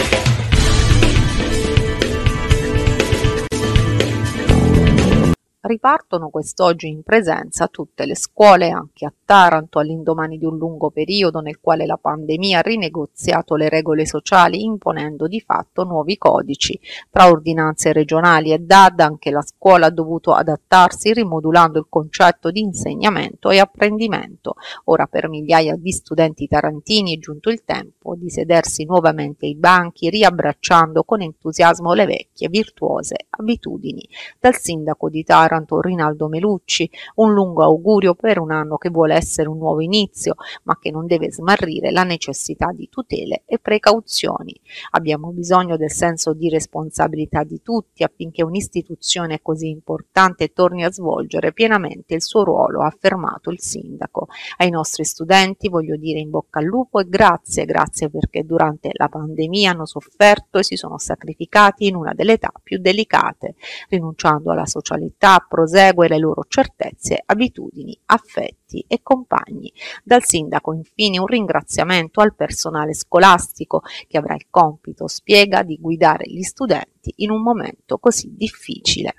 Thank you. Ripartono quest'oggi in presenza tutte le scuole anche a Taranto all'indomani di un lungo periodo nel quale la pandemia ha rinegoziato le regole sociali imponendo di fatto nuovi codici. Tra ordinanze regionali e DAD anche la scuola ha dovuto adattarsi rimodulando il concetto di insegnamento e apprendimento. Ora per migliaia di studenti tarantini è giunto il tempo di sedersi nuovamente ai banchi riabbracciando con entusiasmo le vecchie virtuose abitudini. Dal sindaco di Taranto Taranto Rinaldo Melucci, un lungo augurio per un anno che vuole essere un nuovo inizio, ma che non deve smarrire la necessità di tutele e precauzioni. Abbiamo bisogno del senso di responsabilità di tutti affinché un'istituzione così importante torni a svolgere pienamente il suo ruolo, ha affermato il sindaco. Ai nostri studenti voglio dire in bocca al lupo e grazie, grazie perché durante la pandemia hanno sofferto e si sono sacrificati in una delle età più delicate, rinunciando alla socialità, prosegue le loro certezze, abitudini, affetti e compagni. Dal sindaco infine un ringraziamento al personale scolastico che avrà il compito, spiega, di guidare gli studenti in un momento così difficile.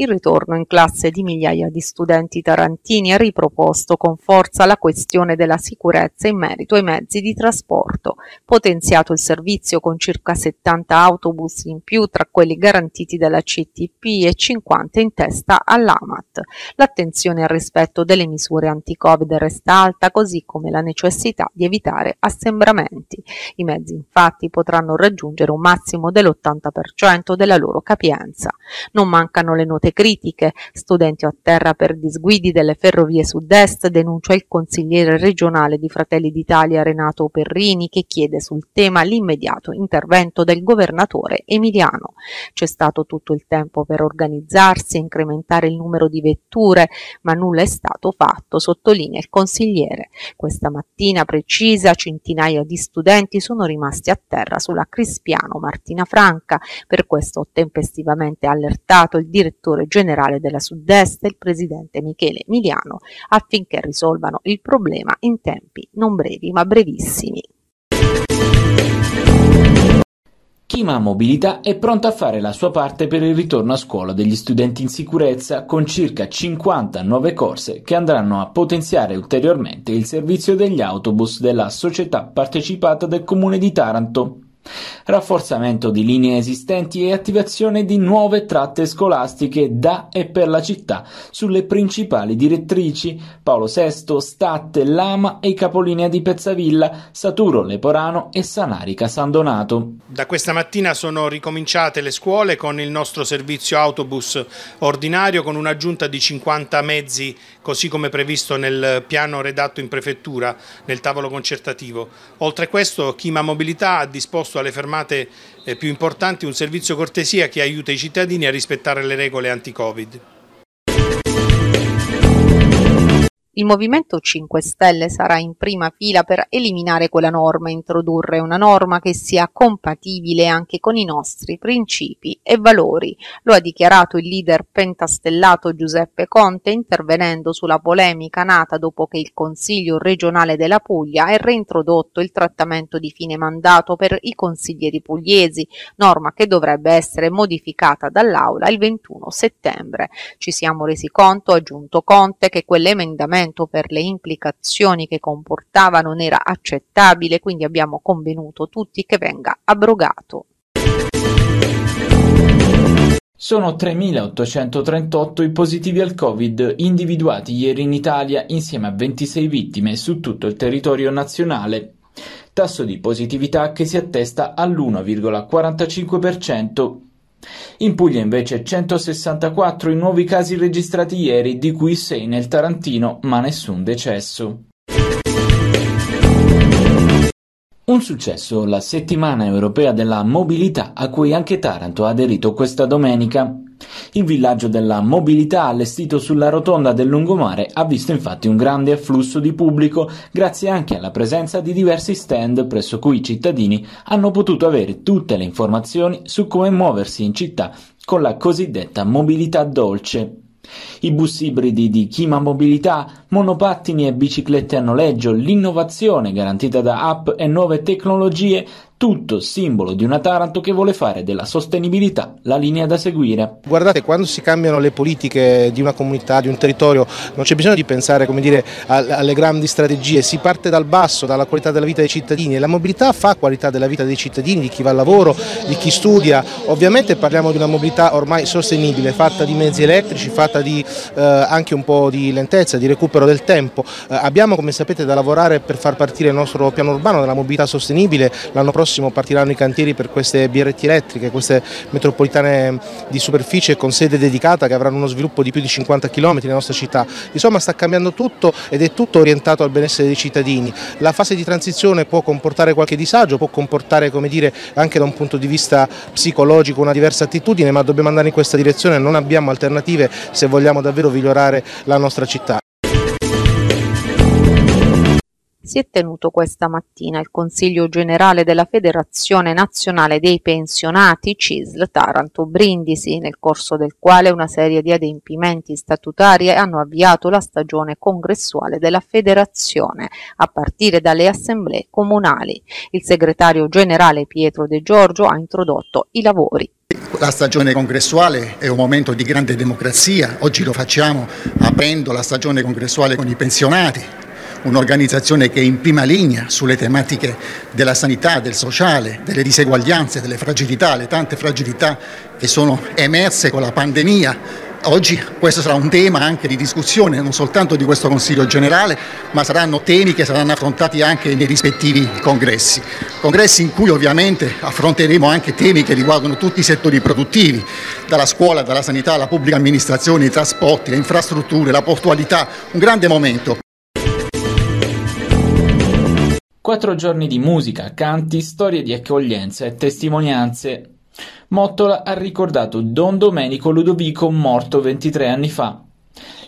Il ritorno in classe di migliaia di studenti tarantini ha riproposto con forza la questione della sicurezza in merito ai mezzi di trasporto, potenziato il servizio con circa 70 autobus in più tra quelli garantiti dalla CTP e 50 in testa all'AMAT. L'attenzione al rispetto delle misure anti-Covid resta alta, così come la necessità di evitare assembramenti. I mezzi infatti potranno raggiungere un massimo dell'80% della loro capienza. Non mancano le note critiche. Studenti a terra per disguidi delle ferrovie sud-est denuncia il consigliere regionale di Fratelli d'Italia Renato Perrini che chiede sul tema l'immediato intervento del governatore emiliano. C'è stato tutto il tempo per organizzarsi e incrementare il numero di vetture, ma nulla è stato fatto, sottolinea il consigliere. Questa mattina precisa centinaia di studenti sono rimasti a terra sulla Crispiano Martina Franca, per questo ho tempestivamente allertato il direttore direttore generale della Sud-Est, il presidente Michele Emiliano, affinché risolvano il problema in tempi non brevi ma brevissimi. Chima Mobilità è pronta a fare la sua parte per il ritorno a scuola degli studenti in sicurezza con circa 50 nuove corse che andranno a potenziare ulteriormente il servizio degli autobus della società partecipata del comune di Taranto rafforzamento di linee esistenti e attivazione di nuove tratte scolastiche da e per la città sulle principali direttrici Paolo VI, Statte, Lama e capolinea di Pezzavilla, Saturo, Leporano e Sanarica San Donato. Da questa mattina sono ricominciate le scuole con il nostro servizio autobus ordinario con un'aggiunta di 50 mezzi così come previsto nel piano redatto in prefettura nel tavolo concertativo. Oltre a questo Chima Mobilità ha disposto alle fermate eh, più importanti un servizio cortesia che aiuta i cittadini a rispettare le regole anti-Covid. Il Movimento 5 Stelle sarà in prima fila per eliminare quella norma e introdurre una norma che sia compatibile anche con i nostri principi e valori. Lo ha dichiarato il leader pentastellato Giuseppe Conte intervenendo sulla polemica nata dopo che il Consiglio regionale della Puglia ha reintrodotto il trattamento di fine mandato per i consiglieri pugliesi, norma che dovrebbe essere modificata dall'Aula il 21 settembre. Ci siamo resi conto, ha aggiunto Conte, che quell'emendamento provvedimento per le implicazioni che comportava non era accettabile, quindi abbiamo convenuto tutti che venga abrogato. Sono 3.838 i positivi al Covid individuati ieri in Italia insieme a 26 vittime su tutto il territorio nazionale. Tasso di positività che si attesta all'1,45%. In Puglia invece 164 i nuovi casi registrati ieri, di cui 6 nel Tarantino, ma nessun decesso. Un successo la settimana europea della mobilità a cui anche Taranto ha aderito questa domenica. Il villaggio della mobilità allestito sulla rotonda del lungomare ha visto infatti un grande afflusso di pubblico grazie anche alla presenza di diversi stand presso cui i cittadini hanno potuto avere tutte le informazioni su come muoversi in città con la cosiddetta mobilità dolce. I bus ibridi di Chima Mobilità, monopattini e biciclette a noleggio, l'innovazione garantita da app e nuove tecnologie tutto simbolo di una Taranto che vuole fare della sostenibilità la linea da seguire. Guardate, quando si cambiano le politiche di una comunità, di un territorio, non c'è bisogno di pensare dire, alle grandi strategie, si parte dal basso, dalla qualità della vita dei cittadini e la mobilità fa qualità della vita dei cittadini, di chi va al lavoro, di chi studia. Ovviamente parliamo di una mobilità ormai sostenibile, fatta di mezzi elettrici, fatta di eh, anche un po' di lentezza, di recupero del tempo. Eh, abbiamo, come sapete, da lavorare per far partire il nostro piano urbano della mobilità sostenibile l'anno prossimo prossimo partiranno i cantieri per queste BRT elettriche, queste metropolitane di superficie con sede dedicata che avranno uno sviluppo di più di 50 km nella nostra città. Insomma sta cambiando tutto ed è tutto orientato al benessere dei cittadini. La fase di transizione può comportare qualche disagio, può comportare come dire, anche da un punto di vista psicologico una diversa attitudine, ma dobbiamo andare in questa direzione, non abbiamo alternative se vogliamo davvero migliorare la nostra città. Si è tenuto questa mattina il Consiglio generale della Federazione Nazionale dei Pensionati CISL Taranto Brindisi, nel corso del quale una serie di adempimenti statutari hanno avviato la stagione congressuale della federazione, a partire dalle assemblee comunali. Il segretario generale Pietro De Giorgio ha introdotto i lavori. La stagione congressuale è un momento di grande democrazia, oggi lo facciamo aprendo la stagione congressuale con i pensionati, un'organizzazione che è in prima linea sulle tematiche della sanità, del sociale, delle diseguaglianze, delle fragilità, le tante fragilità che sono emerse con la pandemia. Oggi questo sarà un tema anche di discussione, non soltanto di questo Consiglio generale, ma saranno temi che saranno affrontati anche nei rispettivi congressi. Congressi in cui ovviamente affronteremo anche temi che riguardano tutti i settori produttivi, dalla scuola, dalla sanità, alla pubblica amministrazione, i trasporti, le infrastrutture, la portualità, un grande momento. Quattro giorni di musica, canti, storie di accoglienza e testimonianze. Mottola ha ricordato Don Domenico Ludovico morto 23 anni fa.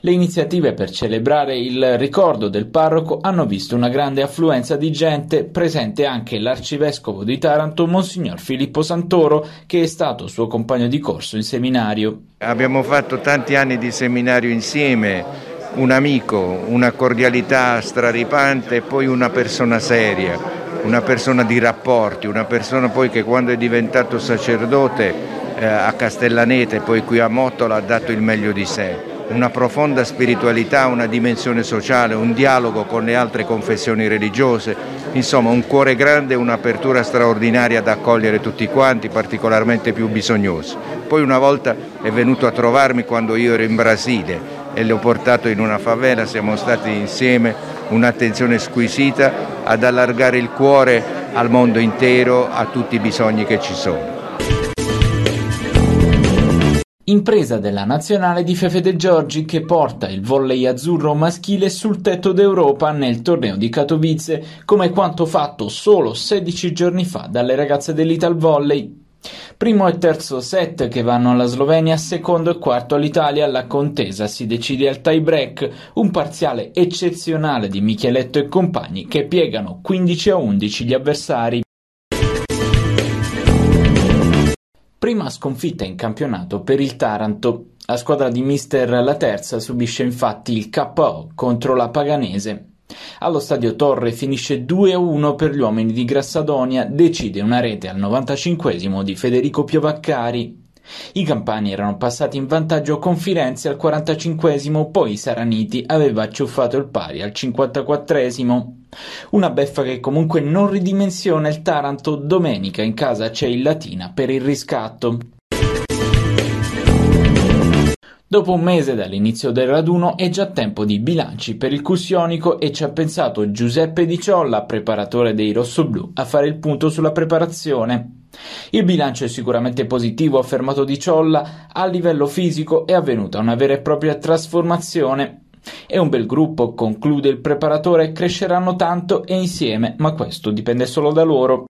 Le iniziative per celebrare il ricordo del parroco hanno visto una grande affluenza di gente, presente anche l'arcivescovo di Taranto, Monsignor Filippo Santoro, che è stato suo compagno di corso in seminario. Abbiamo fatto tanti anni di seminario insieme, un amico, una cordialità straripante e poi una persona seria, una persona di rapporti, una persona poi che quando è diventato sacerdote eh, a Castellanete e poi qui a Mottola ha dato il meglio di sé. Una profonda spiritualità, una dimensione sociale, un dialogo con le altre confessioni religiose, insomma un cuore grande e un'apertura straordinaria ad accogliere tutti quanti, particolarmente più bisognosi. Poi una volta è venuto a trovarmi quando io ero in Brasile e l'ho portato in una favela, siamo stati insieme, un'attenzione squisita ad allargare il cuore al mondo intero, a tutti i bisogni che ci sono. Impresa della nazionale di Fefe De Giorgi che porta il volley azzurro maschile sul tetto d'Europa nel torneo di Katowice, come quanto fatto solo 16 giorni fa dalle ragazze dell'Ital Volley. Primo e terzo set che vanno alla Slovenia, secondo e quarto all'Italia, la contesa si decide al tie break, un parziale eccezionale di Micheletto e compagni che piegano 15 a 11 gli avversari. Prima sconfitta in campionato per il Taranto. La squadra di mister La Terza subisce infatti il KO contro la Paganese. Allo stadio Torre finisce 2-1 per gli uomini di Grassadonia, decide una rete al 95 di Federico Piovaccari. I campani erano passati in vantaggio con Firenze al 45 poi Saraniti aveva acciuffato il pari al 54 Una beffa che comunque non ridimensiona il Taranto, domenica in casa c'è il Latina per il riscatto. Dopo un mese dall'inizio del raduno è già tempo di bilanci per il Cussionico e ci ha pensato Giuseppe Di Ciolla, preparatore dei rossoblù, a fare il punto sulla preparazione. Il bilancio è sicuramente positivo, ha affermato Di Ciolla, a livello fisico è avvenuta una vera e propria trasformazione. È un bel gruppo, conclude il preparatore, cresceranno tanto e insieme, ma questo dipende solo da loro.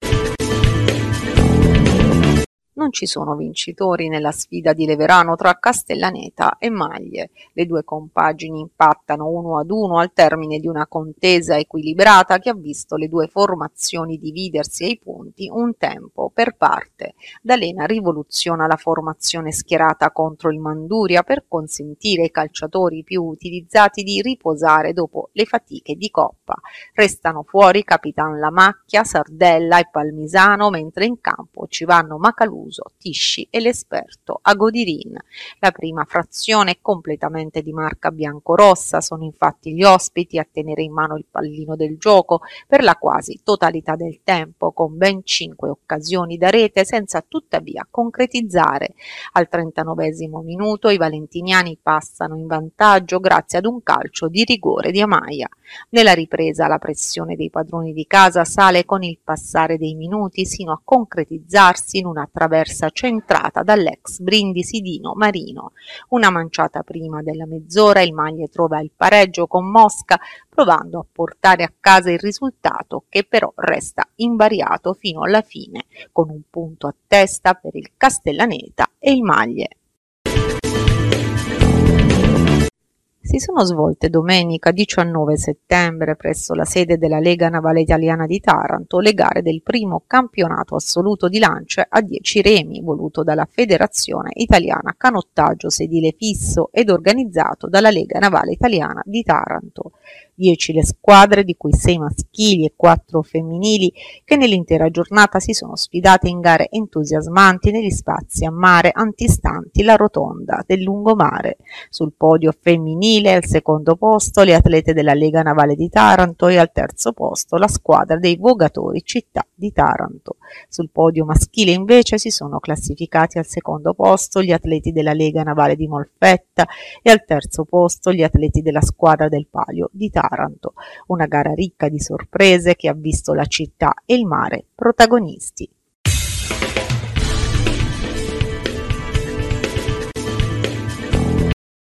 Non ci sono vincitori nella sfida di Leverano tra Castellaneta e Maglie. Le due compagini impattano uno ad uno al termine di una contesa equilibrata che ha visto le due formazioni dividersi ai punti un tempo per parte. D'Alena rivoluziona la formazione schierata contro il Manduria per consentire ai calciatori più utilizzati di riposare dopo le fatiche di coppa. Restano fuori Capitan Lamacchia, Sardella e Palmisano, mentre in campo ci vanno Macaluso, Tisci e l'esperto Agodirin. La prima frazione è completamente di marca biancorossa, sono infatti gli ospiti a tenere in mano il pallino del gioco per la quasi totalità del tempo, con ben cinque occasioni da rete senza tuttavia concretizzare. Al 39 minuto i valentiniani passano in vantaggio grazie ad un calcio di rigore di Amaia. Nella ripresa la pressione dei padroni di casa sale con il passare dei minuti sino a concretizzarsi in una traversa centrata dall'ex Brindisi Dino Marino. Una manciata prima della mezz'ora il Maglie trova il pareggio con Mosca provando a portare a casa il risultato che però resta invariato fino alla fine con un punto a testa per il Castellaneta e il Maglie. Si sono svolte domenica 19 settembre presso la sede della Lega Navale Italiana di Taranto le gare del primo campionato assoluto di lance a 10 remi voluto dalla Federazione Italiana Canottaggio Sedile Fisso ed organizzato dalla Lega Navale Italiana di Taranto. 10 le squadre, di cui 6 maschili e 4 femminili, che nell'intera giornata si sono sfidate in gare entusiasmanti negli spazi a mare antistanti la rotonda del lungomare. Sul podio femminile al secondo posto le atlete della Lega Navale di Taranto e al terzo posto la squadra dei Vogatori Città di Taranto. Sul podio maschile invece si sono classificati al secondo posto gli atleti della Lega Navale di Molfetta e al terzo posto gli atleti della squadra del Palio di Taranto. Una gara ricca di sorprese che ha visto la città e il mare protagonisti.